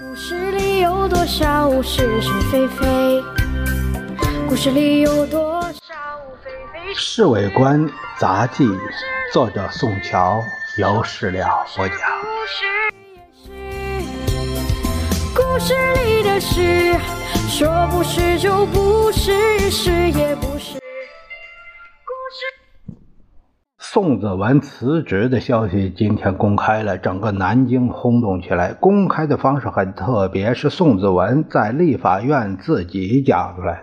故事里有多少是是非非？故事里有多少非非《侍卫官杂记》，作者宋乔，由事了播讲。故事里的事，说不是就不是，是也不是。宋子文辞职的消息今天公开了，整个南京轰动起来。公开的方式很特别，是宋子文在立法院自己讲出来的。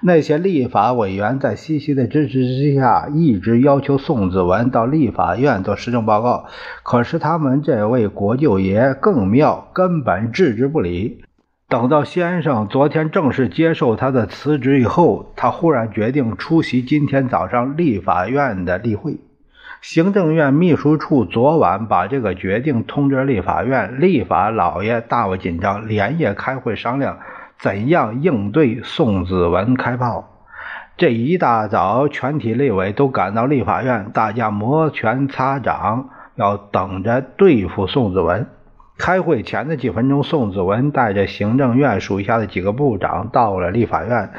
那些立法委员在西西的支持之下，一直要求宋子文到立法院做施政报告。可是他们这位国舅爷更妙，根本置之不理。等到先生昨天正式接受他的辞职以后，他忽然决定出席今天早上立法院的例会。行政院秘书处昨晚把这个决定通知立法院，立法老爷大为紧张，连夜开会商量怎样应对宋子文开炮。这一大早，全体立委都赶到立法院，大家摩拳擦掌，要等着对付宋子文。开会前的几分钟，宋子文带着行政院属下的几个部长到了立法院。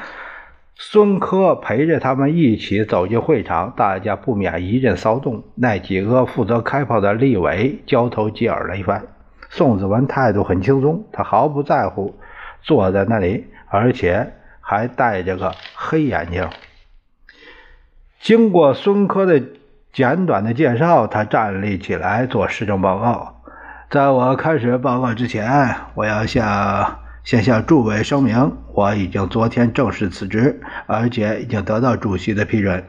孙科陪着他们一起走进会场，大家不免一阵骚动。那几个负责开炮的立委交头接耳了一番。宋子文态度很轻松，他毫不在乎，坐在那里，而且还戴着个黑眼镜。经过孙科的简短的介绍，他站立起来做施政报告。在我开始报告之前，我要向。先向诸位声明，我已经昨天正式辞职，而且已经得到主席的批准。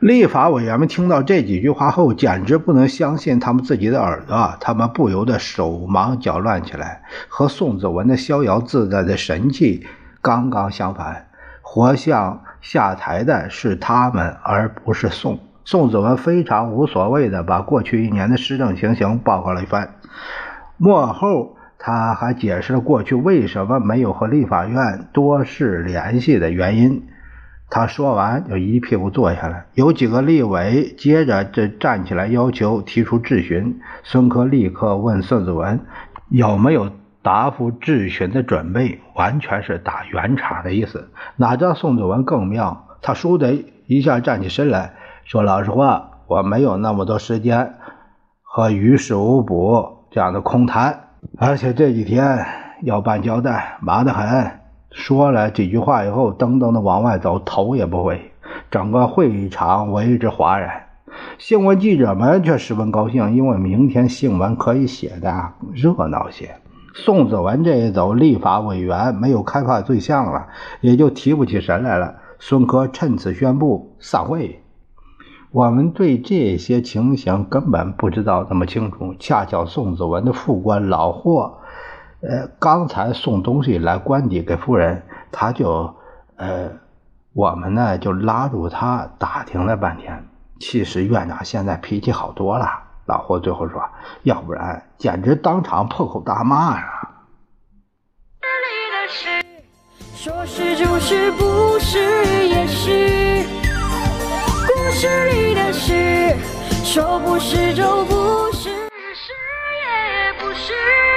立法委员们听到这几句话后，简直不能相信他们自己的耳朵，他们不由得手忙脚乱起来。和宋子文的逍遥自在的神气刚刚相反，活像下台的是他们，而不是宋。宋子文非常无所谓的把过去一年的施政情形报告了一番，幕后。他还解释了过去为什么没有和立法院多事联系的原因。他说完就一屁股坐下来。有几个立委接着这站起来要求提出质询。孙科立刻问孙子文有没有答复质询的准备，完全是打圆场的意思。哪知道宋子文更妙，他倏地一下站起身来说：“老实话，我没有那么多时间和于事无补这样的空谈。”而且这几天要办交代，忙得很。说了几句话以后，噔噔的往外走，头也不回。整个会场为之哗然。新闻记者们却十分高兴，因为明天新闻可以写的热闹些。宋子文这一走，立法委员没有开发对象了，也就提不起神来了。孙科趁此宣布散会。我们对这些情形根本不知道那么清楚。恰巧宋子文的副官老霍，呃，刚才送东西来官邸给夫人，他就，呃，我们呢就拉住他打听了半天。其实院长现在脾气好多了。老霍最后说：“要不然简直当场破口大骂呀！”说是就是，不是也是。故事里说不是就不是是也不是。